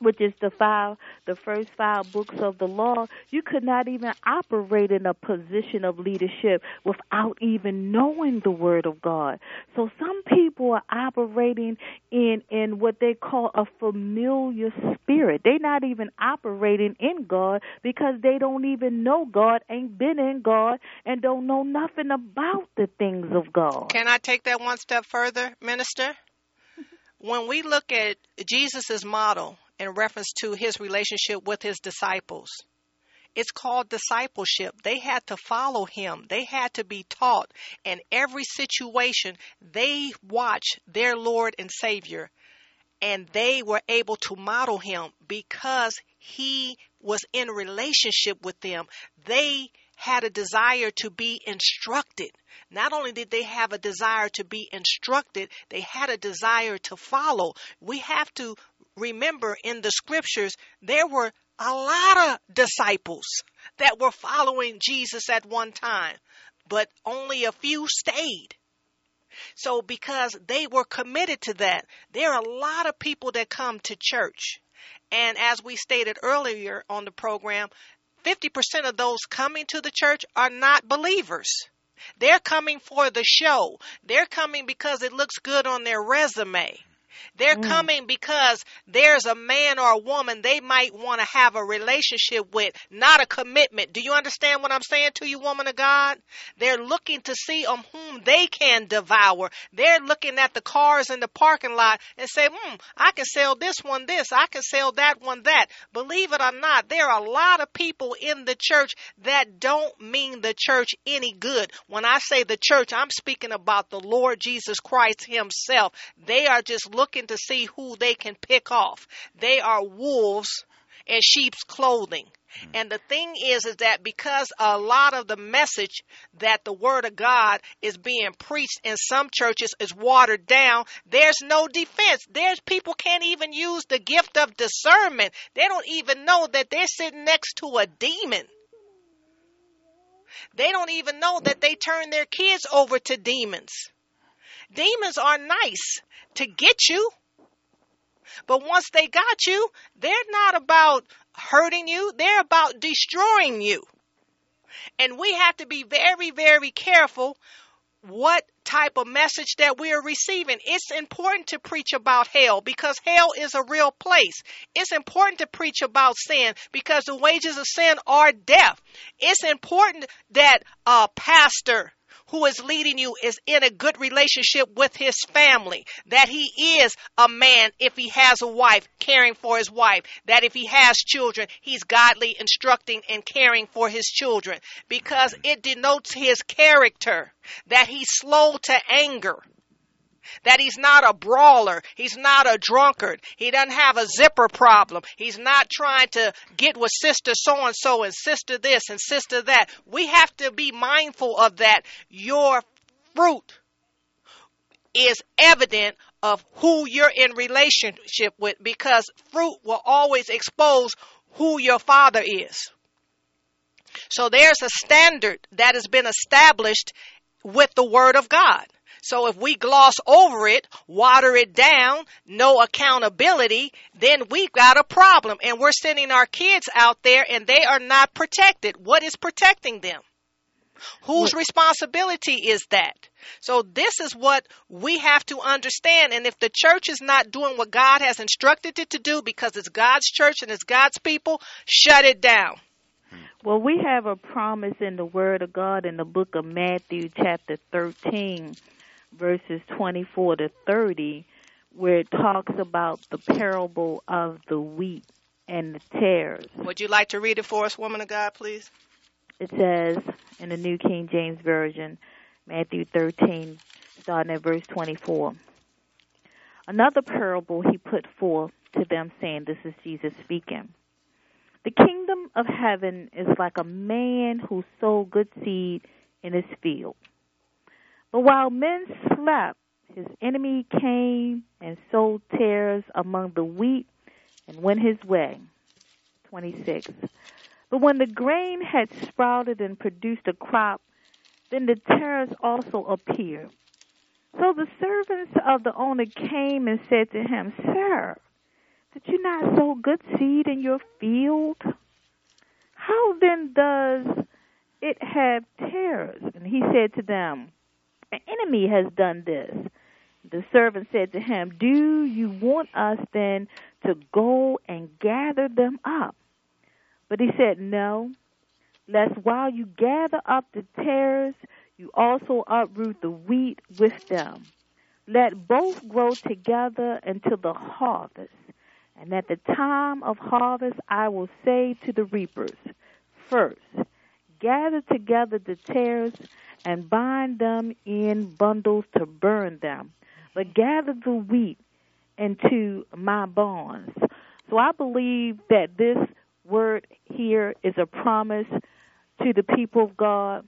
Speaker 6: which is the five the first five books of the law you could not even operate in a position of leadership without even knowing the word of god. So some people are operating in in what they call a familiar spirit. They're not even operating in god because they don't even know god ain't been in god and don't know nothing about the things of god.
Speaker 4: Can I take that one step further, minister? When we look at Jesus' model in reference to his relationship with his disciples, it's called discipleship. They had to follow him. They had to be taught. In every situation, they watched their Lord and Savior and they were able to model him because he was in relationship with them. They had a desire to be instructed. Not only did they have a desire to be instructed, they had a desire to follow. We have to remember in the scriptures, there were a lot of disciples that were following Jesus at one time, but only a few stayed. So, because they were committed to that, there are a lot of people that come to church. And as we stated earlier on the program, 50% of those coming to the church are not believers. They're coming for the show. They're coming because it looks good on their resume. They're
Speaker 6: Mm.
Speaker 4: coming because there's a man or a woman they might want to have a relationship with, not a commitment. Do you understand what I'm saying to you, woman of God? They're looking to see on whom they can devour. They're looking at the cars in the parking lot and say, hmm, I can sell this one this, I can sell that one that. Believe it or not, there are a lot of people in the church that don't mean the church any good. When I say the church, I'm speaking about the Lord Jesus Christ Himself. They are just looking to see who they can pick off. They are wolves in sheep's clothing. Hmm. And the thing is, is that because a lot of the message that the Word of God is being preached in some churches is watered down, there's no defense. There's people can't even use the gift of discernment. They don't even know that they're sitting next to a demon. They don't even know that they turn their kids over to demons. Demons are nice to get you. But once they got you, they're not about hurting you, they're about destroying you. And we have to be very, very careful what type of message that we are receiving. It's important to preach about hell because hell is a real place. It's important to preach about sin because the wages of sin are death. It's important that a pastor who is leading you is in a good relationship with his family, that he is a man if he has a wife, caring for his wife, that if he has children, he's godly, instructing and caring for his children, because it denotes his character, that he's slow to anger that he's not a brawler. He's not a drunkard. He doesn't have a zipper problem. He's not trying to get with sister so and so and sister this and sister that. We have to be mindful of that. Your fruit is evident of who you're in relationship with because fruit will always expose who your father is. So there's a standard that has been established with the word of God. So if we gloss over it, water it down, no accountability, then we've got a problem. And we're sending our kids out there and they are not protected. What is protecting them? Whose responsibility is that? So this is what we have to understand. And if the church is not doing what God has instructed it to do because it's God's church and it's God's people, shut it down. Hmm.
Speaker 6: Well, we have a promise in the Word of God in the book of Matthew, chapter 13, verses 24 to 30, where it talks about the parable of the wheat and the tares.
Speaker 4: Would you like to read it for us, woman of God, please?
Speaker 6: It says in the New King James Version, Matthew 13, starting at verse 24. Another parable he put forth to them, saying, This is Jesus speaking. The kingdom of heaven is like a man who sowed good seed in his field. But while men slept, his enemy came and sowed tares among the wheat and went his way. 26. But when the grain had sprouted and produced a crop, then the tares also appeared. So the servants of the owner came and said to him, Sir, did you not sow good seed in your field? How then does it have tares? And he said to them, An enemy has done this. The servant said to him, Do you want us then to go and gather them up? But he said, No, lest while you gather up the tares, you also uproot the wheat with them. Let both grow together until the harvest. And at the time of harvest, I will say to the reapers, First, gather together the tares and bind them in bundles to burn them, but gather the wheat into my barns. So I believe that this word here is a promise to the people of God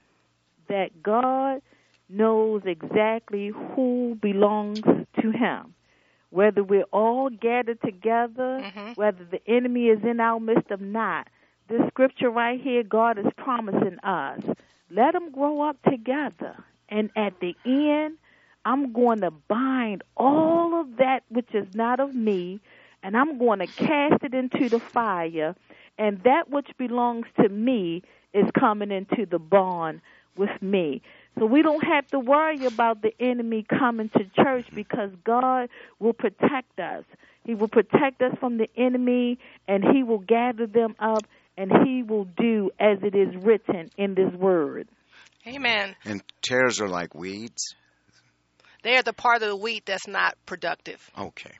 Speaker 6: that God knows exactly who belongs to Him whether we're all gathered together, mm-hmm. whether the enemy is in our midst or not. This scripture right here, God is promising us. Let them grow up together. And at the end, I'm going to bind all of that which is not of me, and I'm going to cast it into the fire. And that which belongs to me is coming into the barn with me. So we don't have to worry about the enemy coming to church because God will protect us. He will protect us from the enemy and he will gather them up and he will do as it is written in this word.
Speaker 4: Amen.
Speaker 5: And tares are like weeds?
Speaker 4: They are the part of the wheat that's not productive.
Speaker 5: Okay.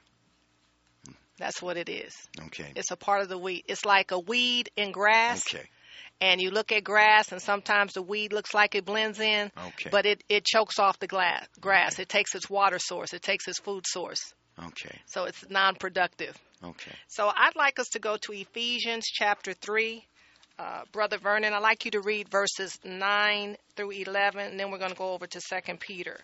Speaker 4: That's what it is.
Speaker 5: Okay.
Speaker 4: It's a part of the wheat. It's like a weed in grass.
Speaker 5: Okay
Speaker 4: and you look at grass and sometimes the weed looks like it blends in
Speaker 5: okay.
Speaker 4: but it, it chokes off the glass, grass okay. it takes its water source it takes its food source
Speaker 5: okay
Speaker 4: so it's non-productive
Speaker 5: okay
Speaker 4: so i'd like us to go to ephesians chapter 3 uh, Brother Vernon, I'd like you to read verses 9 through 11, and then we're going to go over to Second Peter.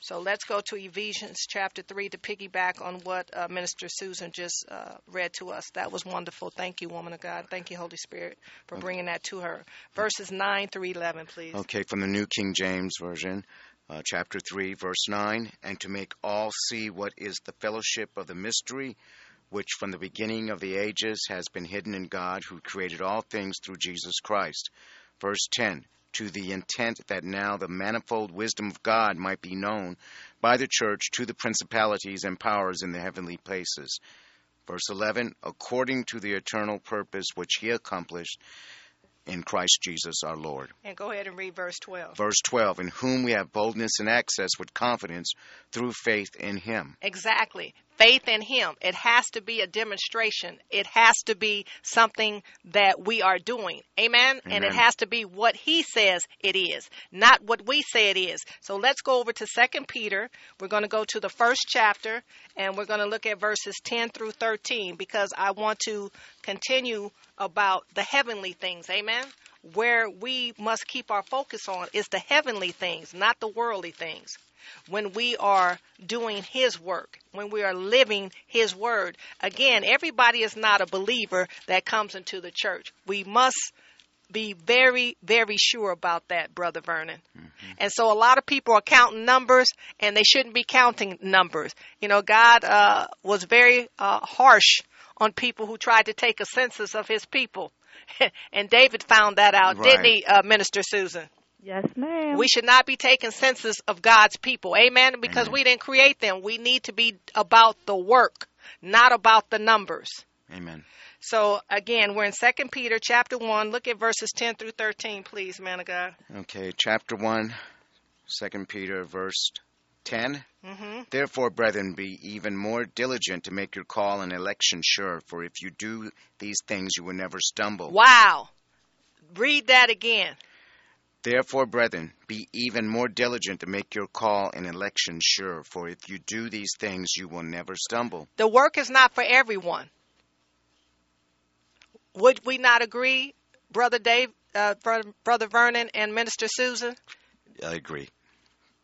Speaker 4: So let's go to Ephesians chapter 3 to piggyback on what uh, Minister Susan just uh, read to us. That was wonderful. Thank you, woman of God. Thank you, Holy Spirit, for bringing that to her. Verses 9 through 11, please.
Speaker 5: Okay, from the New King James Version, uh, chapter 3, verse 9. And to make all see what is the fellowship of the mystery, which from the beginning of the ages has been hidden in God, who created all things through Jesus Christ. Verse 10 to the intent that now the manifold wisdom of God might be known by the church to the principalities and powers in the heavenly places. Verse 11, according to the eternal purpose which he accomplished in Christ Jesus our Lord.
Speaker 4: And go ahead and read verse 12.
Speaker 5: Verse 12, in whom we have boldness and access with confidence through faith in him.
Speaker 4: Exactly. Faith in him. It has to be a demonstration. It has to be something that we are doing. Amen?
Speaker 5: Amen.
Speaker 4: And it has to be what he says it is, not what we say it is. So let's go over to Second Peter. We're going to go to the first chapter and we're going to look at verses 10 through 13 because I want to continue about the heavenly things. Amen? Where we must keep our focus on is the heavenly things, not the worldly things. When we are doing His work, when we are living His word. Again, everybody is not a believer that comes into the church. We must be very, very sure about that, Brother Vernon. Mm-hmm. And so a lot of people are counting numbers and they shouldn't be counting numbers. You know, God uh, was very uh, harsh on people who tried to take a census of his people. and David found that out,
Speaker 5: Right.
Speaker 4: didn't he, uh, Minister Susan?
Speaker 6: Yes, ma'am.
Speaker 4: We should not be taking census of God's people. Amen? Because
Speaker 5: Amen.
Speaker 4: we didn't create them. We need to be about the work, not about the numbers.
Speaker 5: Amen.
Speaker 4: So again, we're in Second Peter chapter one. Look at verses ten through thirteen, please, man of God.
Speaker 5: Okay, chapter 1, 2 Peter, verse 10.
Speaker 4: hmm
Speaker 5: Therefore, brethren, be even more diligent to make your call and election sure, for if you do these things, you will never stumble.
Speaker 4: Wow. Read that again.
Speaker 5: Therefore, brethren, be even more diligent to make your call and election sure, for if you do these things, you will never stumble.
Speaker 4: The work is not for everyone. Would we not agree, Brother Dave, uh, Brother, Brother Vernon, and Minister Susan?
Speaker 5: I agree.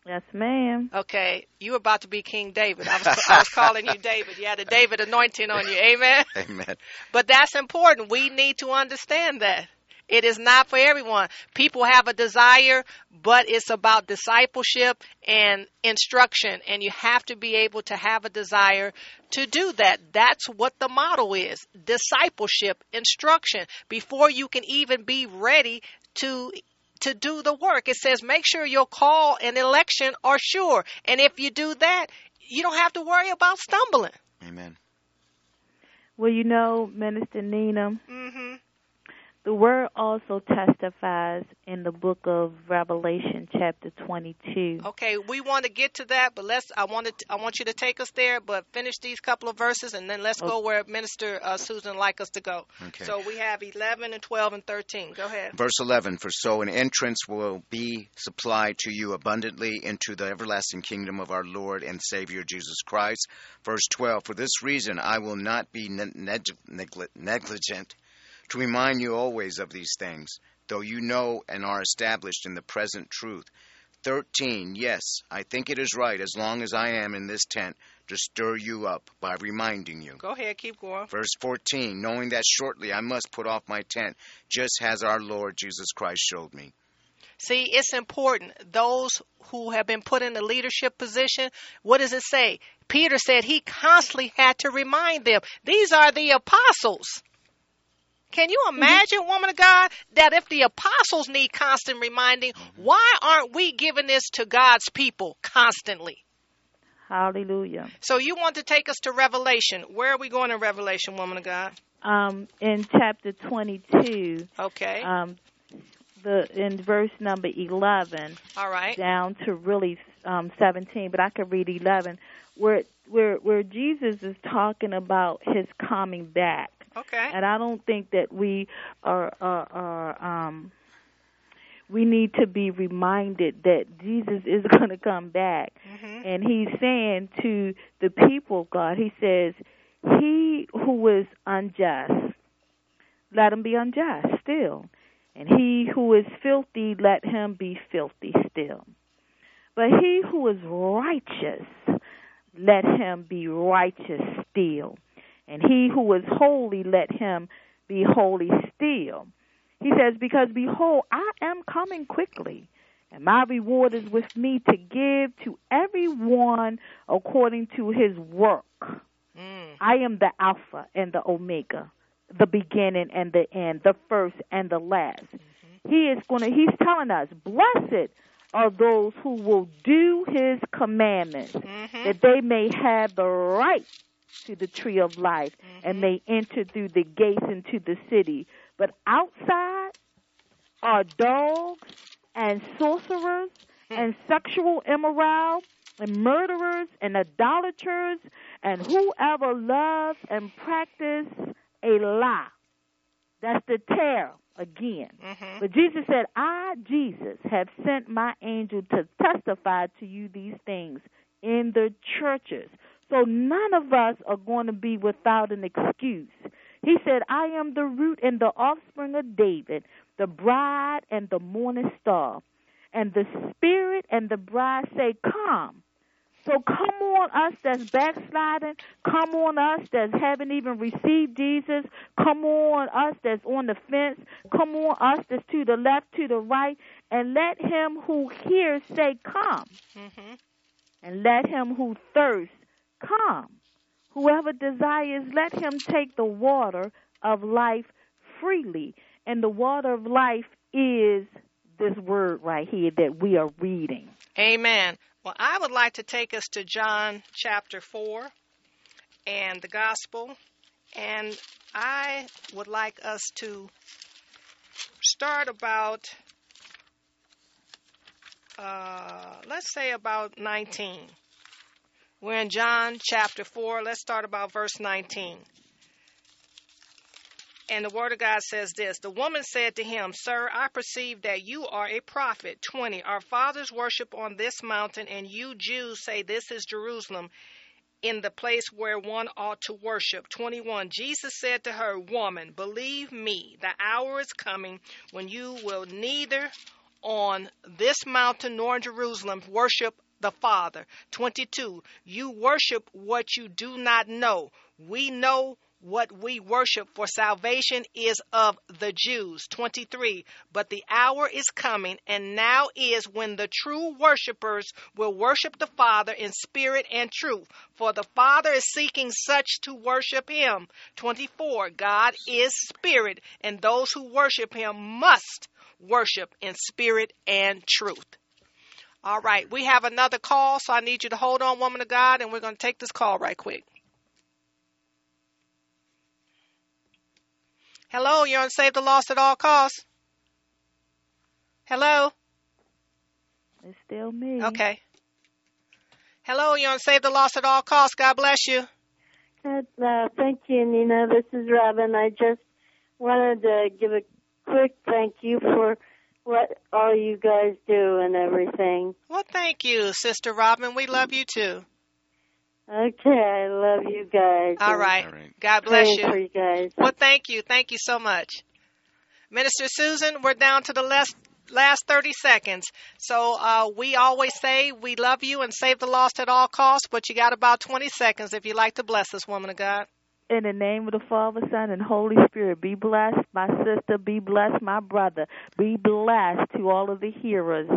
Speaker 6: yes, ma'am.
Speaker 4: Okay, you were about to be King David. I was, I was calling you David. You had a David anointing on you. Amen.
Speaker 5: Amen.
Speaker 4: But that's important. We need to understand that. It is not for everyone. People have a desire, but it's about discipleship and instruction. And you have to be able to have a desire to do that. That's what the model is discipleship, instruction, before you can even be ready to. To do the work, it says make sure your call and election are sure. And if you do that, you don't have to worry about stumbling.
Speaker 5: Amen.
Speaker 6: Well, you know, Minister Nina,
Speaker 4: hmm
Speaker 6: the word also testifies in the book of Revelation, chapter 22.
Speaker 4: Okay, we want to get to that, but let's. I want to. I want you to take us there, but finish these couple of verses, and then let's go where Minister uh, Susan like us to go.
Speaker 5: Okay.
Speaker 4: So we have eleven and twelve and thirteen. Go ahead.
Speaker 5: Verse 11 For so an entrance will be supplied to you abundantly into the everlasting kingdom of our Lord and Savior Jesus Christ. Verse 12 For this reason I will not be ne- neg- negli- negligent to remind you always of these things, though you know and are established in the present truth. 13 Yes, I think it is right, as long as I am in this tent, to stir you up by reminding you.
Speaker 4: Go ahead. Keep going.
Speaker 5: Verse 14, knowing that shortly I must put off my tent, just as our Lord Jesus Christ showed me.
Speaker 4: See, it's important. Those who have been put in a leadership position, what does it say? Peter said he constantly had to remind them. These are the apostles. Can you imagine, woman of God, that if the apostles need constant reminding, why aren't we giving this to God's people constantly?
Speaker 6: Hallelujah.
Speaker 4: So you want to take us to Revelation. Where are we going in Revelation, woman of God?
Speaker 6: Um, in chapter 22,
Speaker 4: Okay.
Speaker 6: um, the in verse number 11
Speaker 4: All right.
Speaker 6: down to really um, 17, but I could read 11, where where where Jesus is talking about his coming back.
Speaker 4: Okay.
Speaker 6: and I don't think that we are are, are um we need to be reminded that Jesus is going to come back.
Speaker 4: Mhm.
Speaker 6: And he's saying to the people of God, he says, He who is unjust, let him be unjust still. And he who is filthy, let him be filthy still. But he who is righteous, let him be righteous still. And he who is holy, let him be holy still. He says, Because behold, I am coming quickly, and my reward is with me to give to everyone according to his work. Mm. I am the Alpha and the Omega, the beginning and the end, the first and the last. Mm-hmm. He is going to, he's telling us, blessed are those who will do his commandments, mm-hmm. that they may have the right to the tree of life mm-hmm. and they enter through the gates into the city. But outside are dogs and sorcerers hmm. and sexual immoral and murderers and idolaters and whoever loves and practices a lie. That's the terror again. Mm-hmm. But Jesus said, I, Jesus, have sent my angel to testify to you these things in the churches. So none of us are going to be without an excuse. He said, I am the root and the offspring of David, the bride and the morning star. And the spirit and the bride say, Come. So come on us that's backsliding. Come on us that haven't even received Jesus. Come on us that's on the fence. Come on us that's to the left, to the right. And let him who hears say, Come. Mm-hmm. And let him who thirsts come. Whoever desires, let him take the water of life freely. And the water of life is this word right here that we are reading.
Speaker 4: Amen. Well, I would like to take us to John chapter 4 and the gospel. And I would like us to start about, uh, let's say, about 19. We're in John chapter 4. Let's start about verse 19. And the word of God says this The woman said to him, Sir, I perceive that you are a prophet. 20. Our fathers worship on this mountain, and you Jews say this is Jerusalem, in the place where one ought to worship. 21. Jesus said to her, Woman, believe me, the hour is coming when you will neither on this mountain nor in Jerusalem worship the Father. 22. You worship what you do not know. We know what we worship for salvation is of the Jews. 23. But the hour is coming, and now is when the true worshipers will worship the Father in spirit and truth. For the Father is seeking such to worship him. 24. God is spirit, and those who worship him must worship in spirit and truth. All right, we have another call, so I need you to hold on, woman of God, and we're going to take this call right quick. Hello, you're on Save the Lost at All Costs. Hello?
Speaker 6: It's still me.
Speaker 4: Okay. Hello, you're on Save the Lost at All Costs. God bless you.
Speaker 7: Uh, thank you, Nina. This is Robin. I just wanted to give a quick thank you for what all you guys do and everything.
Speaker 4: Well, thank you, Sister Robin. We love you too.
Speaker 7: Okay, I love you guys.
Speaker 4: All right. All right. God bless you.
Speaker 7: For you guys.
Speaker 4: Well, thank you. Thank you so much. Minister Susan, we're down to the last last 30 seconds. So uh, we always say we love you and save the lost at all costs, but you got about 20 seconds if you'd like to bless this woman of God.
Speaker 6: In the name of the Father, Son, and Holy Spirit, be blessed, my sister. Be blessed, my brother. Be blessed to all of the hearers.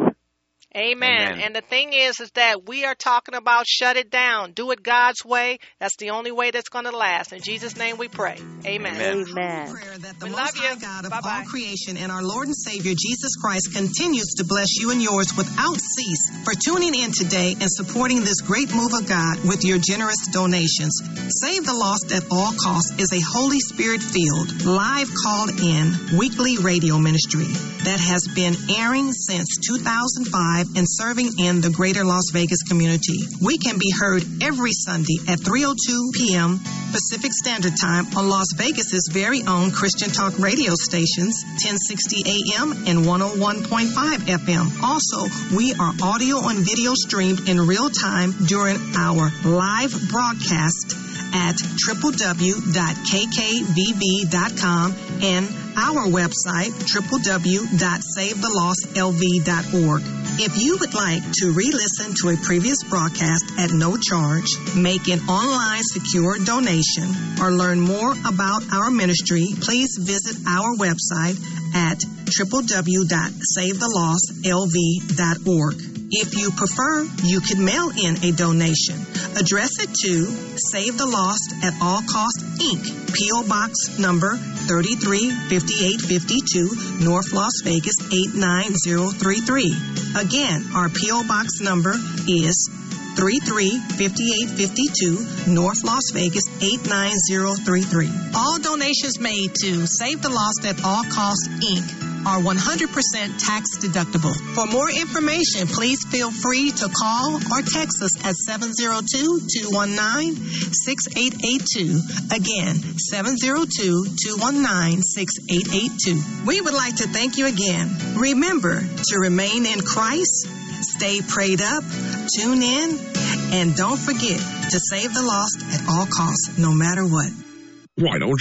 Speaker 4: Amen. Amen. And the thing is, is that we are talking about shut it down. Do it God's way. That's the only way that's going to last. In Jesus' name we pray. Amen.
Speaker 6: Amen. Amen.
Speaker 3: Prayer that the we Most High God of Bye-bye. all creation and our Lord and Savior Jesus Christ continues to bless you and yours without cease for tuning in today and supporting this great move of God with your generous donations. Save the Lost at All Costs is a Holy Spirit filled, live called in weekly radio ministry that has been airing since 2005 and serving in the greater Las Vegas community. We can be heard every Sunday at 3:02 p.m. Pacific Standard Time on Las Vegas's very own Christian Talk radio stations, 1060 AM and 101.5 FM. Also, we are audio and video streamed in real time during our live broadcast at www.kkvv.com and our website, www.savethelostlv.org. If you would like to re-listen to a previous broadcast at no charge, make an online secure donation, or learn more about our ministry, please visit our website at www.savethelostlv.org. If you prefer, you can mail in a donation. Address it to Save the Lost at All Cost Inc., P.O. Box number 335852, North Las Vegas 89033. Again, our P.O. Box number is 335852, North Las Vegas 89033. All donations made to Save the Lost at All Cost Inc are 100% tax deductible. For more information, please feel free to call or text us at 702-219-6882. Again, 702-219-6882. We would like to thank you again. Remember to remain in Christ, stay prayed up, tune in, and don't forget to save the lost at all costs, no matter what.
Speaker 1: Why don't